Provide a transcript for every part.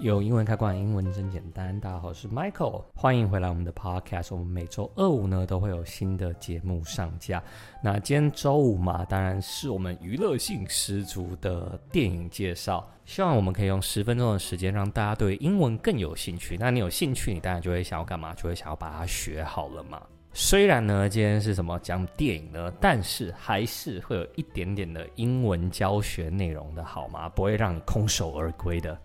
有英文开关，英文真简单。大家好，我是 Michael，欢迎回来我们的 Podcast。我们每周二五呢都会有新的节目上架。那今天周五嘛，当然是我们娱乐性十足的电影介绍。希望我们可以用十分钟的时间让大家对英文更有兴趣。那你有兴趣，你当然就会想要干嘛？就会想要把它学好了嘛。虽然呢，今天是什么讲电影呢，但是还是会有一点点的英文教学内容的，好吗？不会让你空手而归的。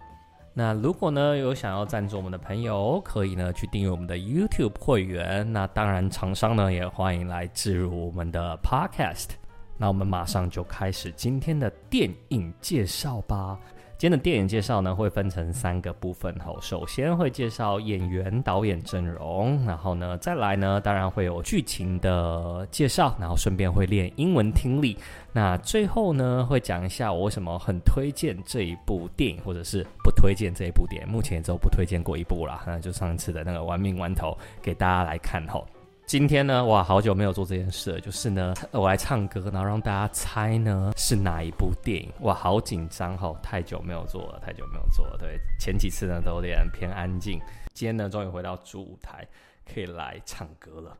那如果呢有想要赞助我们的朋友，可以呢去订阅我们的 YouTube 会员。那当然，厂商呢也欢迎来置入我们的 Podcast。那我们马上就开始今天的电影介绍吧。今天的电影介绍呢，会分成三个部分吼。首先会介绍演员、导演阵容，然后呢，再来呢，当然会有剧情的介绍，然后顺便会练英文听力。那最后呢，会讲一下我为什么很推荐这一部电影，或者是不推荐这一部电影。目前也只有不推荐过一部啦，那就上一次的那个《玩命关头》给大家来看吼。今天呢，哇，好久没有做这件事了，就是呢，我来唱歌，然后让大家猜呢是哪一部电影。哇，好紧张哈，太久没有做了，太久没有做了。对，前几次呢都有点偏安静，今天呢终于回到主舞台，可以来唱歌了。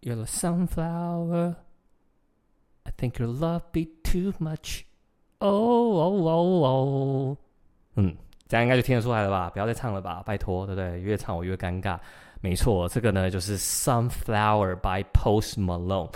You're a sunflower, I think your love be too much. Oh, oh, oh, oh. 嗯。这样应该就听得出来了吧？不要再唱了吧，拜托，对不对？越唱我越尴尬。没错，这个呢就是《Sunflower》by Post Malone。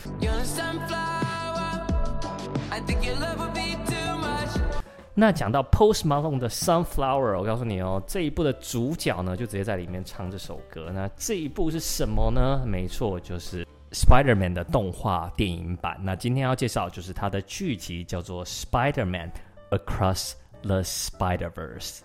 那讲到 Post Malone 的《Sunflower》，我告诉你哦，这一部的主角呢就直接在里面唱这首歌。那这一部是什么呢？没错，就是《Spider-Man》的动画电影版。那今天要介绍就是它的剧集，叫做《Spider-Man Across the Spider-Verse》。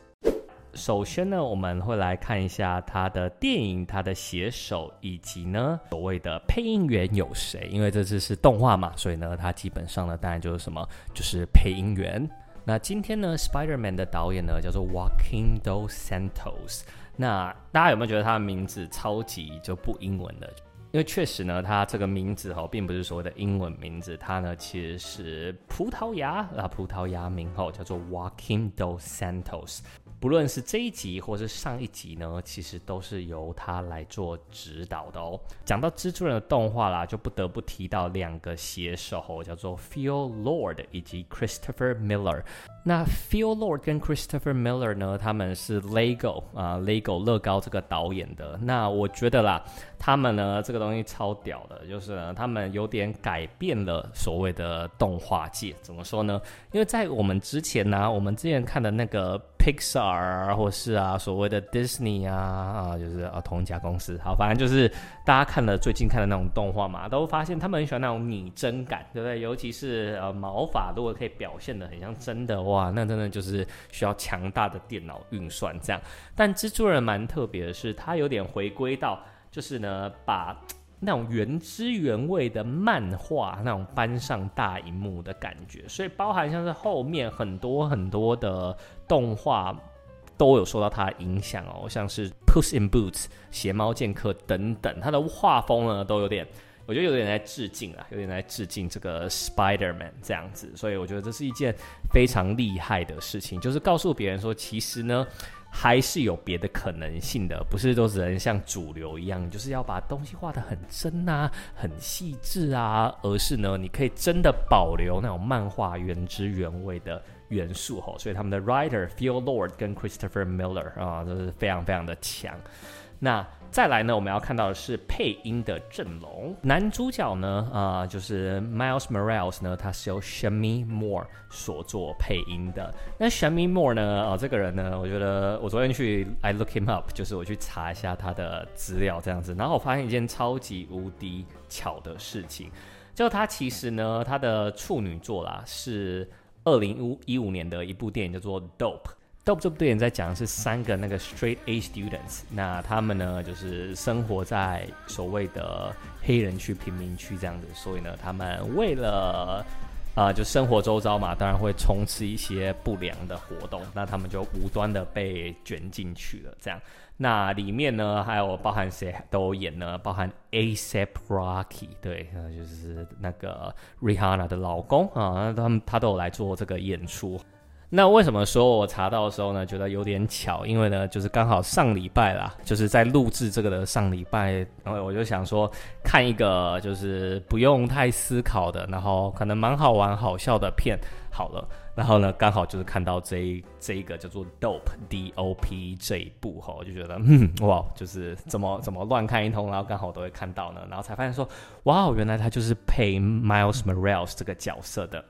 首先呢，我们会来看一下他的电影、他的写手以及呢所谓的配音员有谁。因为这次是动画嘛，所以呢，他基本上呢，当然就是什么，就是配音员。那今天呢，Spider-Man 的导演呢叫做 Joaquin Dos Santos。那大家有没有觉得他的名字超级就不英文的？因为确实呢，他这个名字哈，并不是所谓的英文名字，他呢其实是葡萄牙啊，葡萄牙名号叫做 Joaquin Dos Santos。不论是这一集或是上一集呢，其实都是由他来做指导的哦。讲到蜘蛛人的动画啦，就不得不提到两个写手，叫做 Phil Lord 以及 Christopher Miller。那 Phil Lord 跟 Christopher Miller 呢，他们是 Lego 啊，Lego 乐高这个导演的。那我觉得啦，他们呢这个东西超屌的，就是呢他们有点改变了所谓的动画界。怎么说呢？因为在我们之前呢、我们之前看的那个。Pixar 或是啊，所谓的 Disney 啊啊，就是啊同一家公司。好，反正就是大家看了最近看的那种动画嘛，都发现他们很喜欢那种拟真感，对不对？尤其是呃毛发，如果可以表现得很像真的，哇，那真的就是需要强大的电脑运算这样。但蜘蛛人蛮特别的是，他有点回归到，就是呢把。那种原汁原味的漫画，那种搬上大荧幕的感觉，所以包含像是后面很多很多的动画都有受到它的影响哦，像是 Puss in Boots 鞋猫剑客等等，它的画风呢都有点，我觉得有点在致敬啊，有点在致敬这个 Spider-Man 这样子，所以我觉得这是一件非常厉害的事情，就是告诉别人说，其实呢。还是有别的可能性的，不是都只能像主流一样，就是要把东西画得很真啊、很细致啊，而是呢，你可以真的保留那种漫画原汁原味的元素吼。所以他们的 writer Phil Lord 跟 Christopher Miller 啊，都是非常非常的强。那再来呢，我们要看到的是配音的阵容。男主角呢，啊、就是 Miles Morales 呢，他是由 Demi Moore 所做配音的。那 Demi Moore 呢，啊、这个人呢，我觉得我昨天去 I look him up，就是我去查一下他的资料这样子，然后我发现一件超级无敌巧的事情，就他其实呢，他的处女作啦是二零一五年的一部电影叫做 Dope。Dope 这部电影在讲的是三个那个 straight A students，那他们呢就是生活在所谓的黑人区、贫民区这样子，所以呢，他们为了啊、就生活周遭嘛，当然会充斥一些不良的活动，那他们就无端的被卷进去了。这样，那里面呢还有包含谁都演呢？包含 A$AP Rocky，对，呃，就是那个 Rihanna 的老公啊，他们他都有来做这个演出。那为什么说我查到的时候呢，觉得有点巧？因为呢，就是刚好上礼拜啦，就是在录制这个的上礼拜，然后我就想说看一个就是不用太思考的，然后可能蛮好玩、好笑的片，好了，然后呢，刚好就是看到这 这一个叫做 Dope D O P 这一部哈，我就觉得嗯哇，就是怎么怎么乱看一通，然后刚好我都会看到呢，然后才发现说哇，原来他就是配 Miles Morales 这个角色的。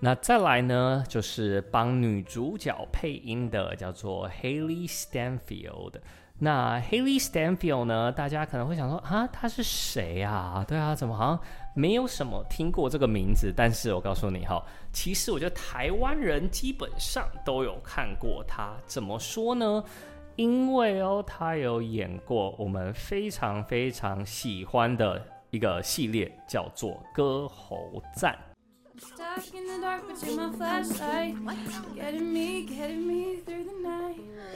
那再来呢，就是帮女主角配音的，叫做 Haley Stanfield。那 Haley Stanfield 呢，大家可能会想说啊，她是谁啊？对啊，怎么好像没有什么听过这个名字？但是我告诉你哈，其实我觉得台湾人基本上都有看过她。怎么说呢？因为哦，她有演过我们非常非常喜欢的一个系列，叫做《歌喉赞》。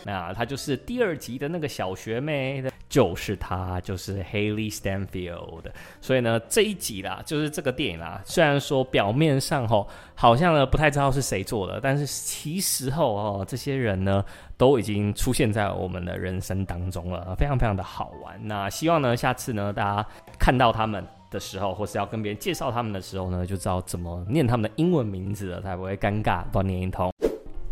那她就是第二集的那个小学妹，就是她，就是 Haley Stanfield。所以呢，这一集啦，就是这个电影啦，虽然说表面上吼好像呢不太知道是谁做的，但是其实后哦，这些人呢都已经出现在我们的人生当中了，非常非常的好玩。那希望呢，下次呢，大家看到他们。的时候，或是要跟别人介绍他们的时候呢，就知道怎么念他们的英文名字了，才不会尴尬乱念一通。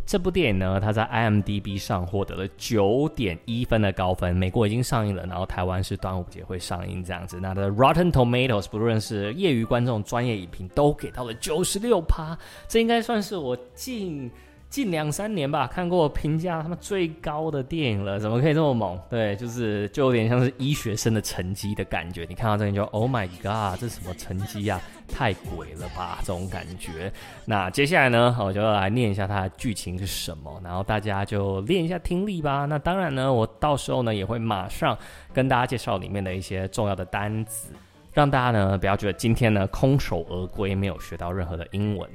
这部电影呢，它在 IMDB 上获得了九点一分的高分，美国已经上映了，然后台湾是端午节会上映这样子。那的 Rotten Tomatoes 不论是业余观众、专业影评都给到了九十六趴，这应该算是我近。近两三年吧，看过评价他们最高的电影了，怎么可以这么猛？对，就是就有点像是医学生的成绩的感觉。你看到这个就 Oh my God，这什么成绩呀？太鬼了吧，这种感觉。那接下来呢，我就要来念一下它的剧情是什么，然后大家就练一下听力吧。那当然呢，我到时候呢也会马上跟大家介绍里面的一些重要的单词，让大家呢不要觉得今天呢空手而归，没有学到任何的英文。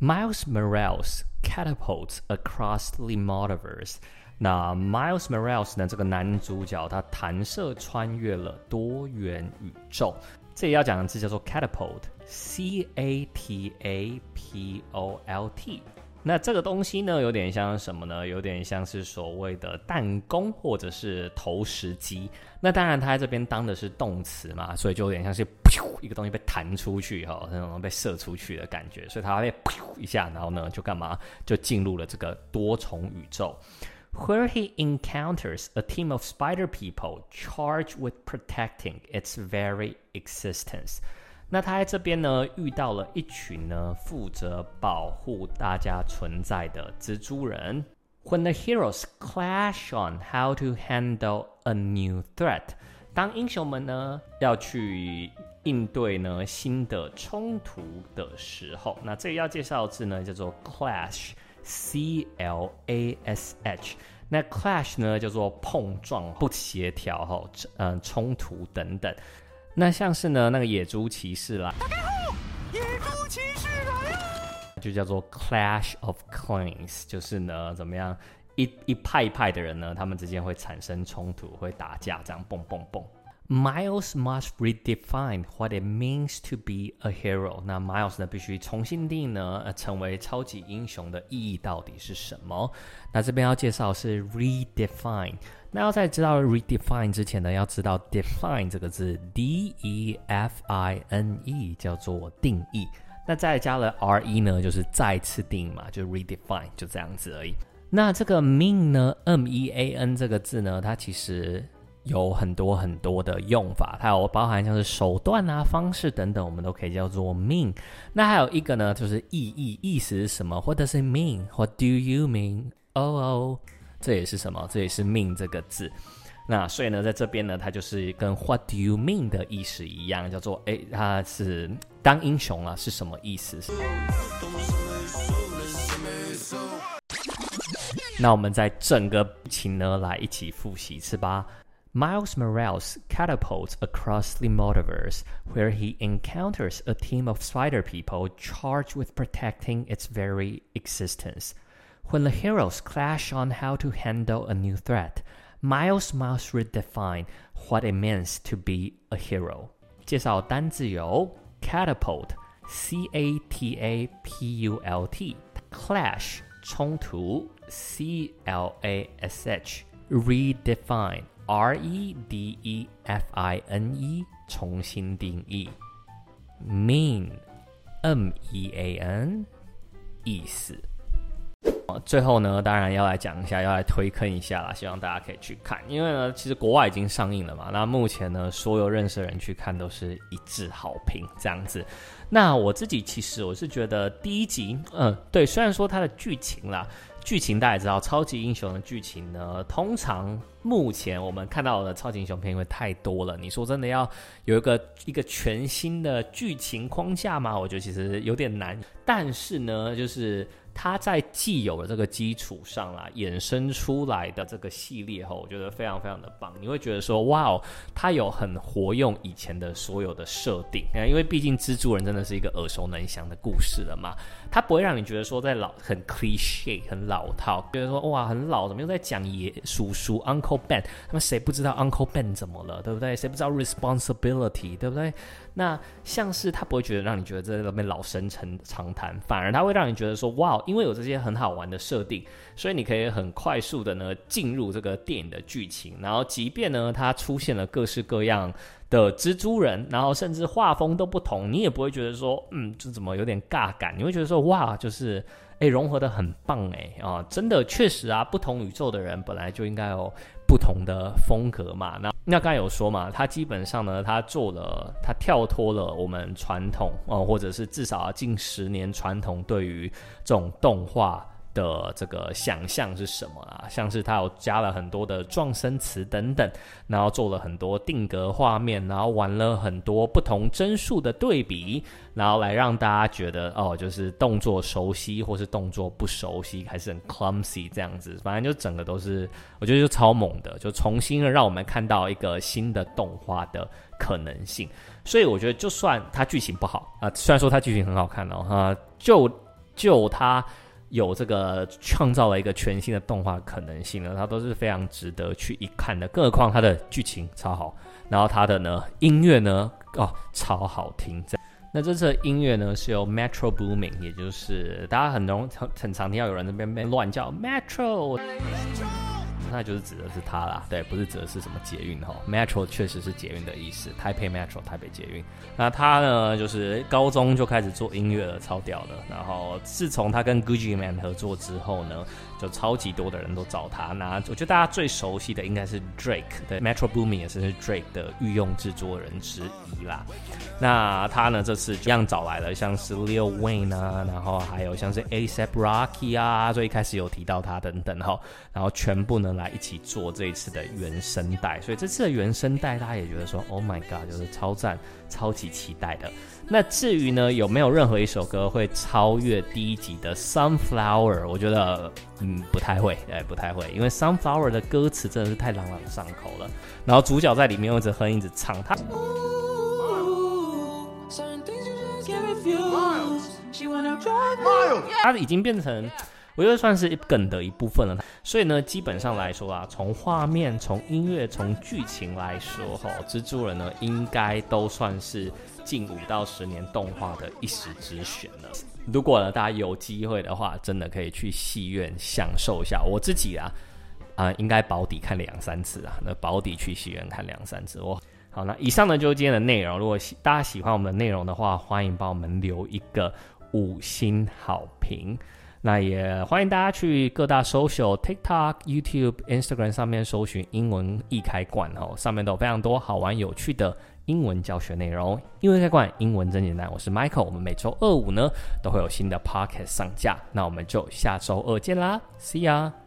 Miles Morales catapults across the multiverse。那 Miles Morales 呢？这个男主角他弹射穿越了多元宇宙。这里要讲的字叫做 catapult，C A T A P O L T。那这个东西呢，有点像什么呢？有点像是所谓的弹弓或者是投石机。那当然，它在这边当的是动词嘛，所以就有点像是一个东西被弹出去哈，那种被射出去的感觉。所以它会一下，然后呢就干嘛？就进入了这个多重宇宙，where he encounters a team of spider people charged with protecting its very existence。那他在这边呢，遇到了一群呢负责保护大家存在的蜘蛛人。When the heroes clash on how to handle a new threat，当英雄们呢要去应对呢新的冲突的时候，那这里要介绍的字呢叫做 clash，C L A S H。那 clash 呢叫做碰撞、不协调哈，嗯，冲突等等。那像是呢，那个野猪骑士啦，大家好，野猪骑士来了，就叫做 Clash of Clans，就是呢，怎么样，一一派一派的人呢，他们之间会产生冲突，会打架，这样蹦蹦蹦。Miles must redefine what it means to be a hero。那 Miles 呢，必须重新定义呢，成为超级英雄的意义到底是什么？那这边要介绍是 redefine。那要在知道 redefine 之前呢，要知道 define 这个字，D E F I N E 叫做定义。那再加了 R E 呢，就是再次定义嘛，就 redefine 就这样子而已。那这个 mean 呢，M E A N 这个字呢，它其实。有很多很多的用法，它有包含像是手段啊、方式等等，我们都可以叫做 mean。那还有一个呢，就是意义，意思是什么或者是 mean？What do you mean？哦哦，这也是什么？这也是 mean 这个字。那所以呢，在这边呢，它就是跟 What do you mean 的意思一样，叫做诶，它是当英雄啊，是什么意思？那我们在整个剧情呢，来一起复习一次吧。Miles Morales catapults across the multiverse, where he encounters a team of spider people charged with protecting its very existence. When the heroes clash on how to handle a new threat, Miles must redefine what it means to be a hero. 介绍单字有 catapult, C-A-T-A-P-U-L-T, clash. 冲突，C L A S H，redefine，R E D E F I N E，重新定义，mean，M E A N，意思。 最后呢，当然要来讲一下，要来推坑一下啦，希望大家可以去看，因为呢，其实国外已经上映了嘛。那目前呢，所有认识的人去看都是一致好评这样子。那我自己其实我是觉得第一集，嗯，对，虽然说它的剧情啦，剧情大家也知道，超级英雄的剧情呢，通常目前我们看到的超级英雄片因为太多了，你说真的要有一个一个全新的剧情框架吗？我觉得其实有点难。但是呢，就是。它在既有的这个基础上啦，衍生出来的这个系列哈，我觉得非常非常的棒。你会觉得说，哇哦，它有很活用以前的所有的设定，因为毕竟蜘蛛人真的是一个耳熟能详的故事了嘛。它不会让你觉得说在老很 cliche 很老套，觉得说哇很老，怎么又在讲爷叔叔 Uncle Ben？那么谁不知道 Uncle Ben 怎么了，对不对？谁不知道 responsibility，对不对？那像是他不会觉得让你觉得这里面老生常常谈，反而他会让你觉得说哇，因为有这些很好玩的设定，所以你可以很快速的呢进入这个电影的剧情，然后即便呢它出现了各式各样。的蜘蛛人，然后甚至画风都不同，你也不会觉得说，嗯，这怎么有点尬感？你会觉得说，哇，就是，哎，融合的很棒，哎，啊，真的确实啊，不同宇宙的人本来就应该有不同的风格嘛。那那刚才有说嘛，他基本上呢，他做了，他跳脱了我们传统啊，或者是至少近十年传统对于这种动画。的这个想象是什么啊？像是他有加了很多的撞声词等等，然后做了很多定格画面，然后玩了很多不同帧数的对比，然后来让大家觉得哦，就是动作熟悉或是动作不熟悉，还是很 clumsy 这样子。反正就整个都是，我觉得就超猛的，就重新让我们看到一个新的动画的可能性。所以我觉得，就算它剧情不好啊，虽然说它剧情很好看哦，哈，就就它。有这个创造了一个全新的动画可能性呢，它都是非常值得去一看的。更何况它的剧情超好，然后它的呢音乐呢哦超好听。这那这次的音乐呢是由 Metro Booming，也就是大家很容很常听到有人在那边边乱叫 Metro。那就是指的是他啦，对，不是指的是什么捷运哈。Metro 确实是捷运的意思，台北 Metro 台北捷运。那他呢，就是高中就开始做音乐了，超屌的。然后自从他跟 Gucci Man 合作之后呢，就超级多的人都找他。那我觉得大家最熟悉的应该是 Drake，对，Metro Boomin 也是 Drake 的御用制作人之一啦。那他呢，这次一样找来了，像是 Lil Wayne 啊，然后还有像是 A$AP Rocky 啊，最一开始有提到他等等哈，然后全部呢。来一起做这一次的原声带，所以这次的原声带大家也觉得说，Oh my god，就是超赞、超级期待的。那至于呢，有没有任何一首歌会超越第一集的 Sunflower？我觉得，嗯，不太会，哎，不太会，因为 Sunflower 的歌词真的是太朗朗上口了。然后主角在里面一直哼，一直唱，他，他已经变成。我觉得算是梗的一部分了，所以呢，基本上来说啊，从画面、从音乐、从剧情来说，哈，蜘蛛人呢，应该都算是近五到十年动画的一时之选了。如果呢，大家有机会的话，真的可以去戏院享受一下。我自己啊，啊、应该保底看两三次啊，那保底去戏院看两三次。我好，那以上呢就是今天的内容。如果大家喜欢我们的内容的话，欢迎帮我们留一个五星好评。那也欢迎大家去各大 social TikTok、YouTube、Instagram 上面搜寻英文易开罐哦，上面都有非常多好玩有趣的英文教学内容。英文开罐，英文真简单，我是 Michael。我们每周二五呢都会有新的 Podcast 上架，那我们就下周二见啦，See ya。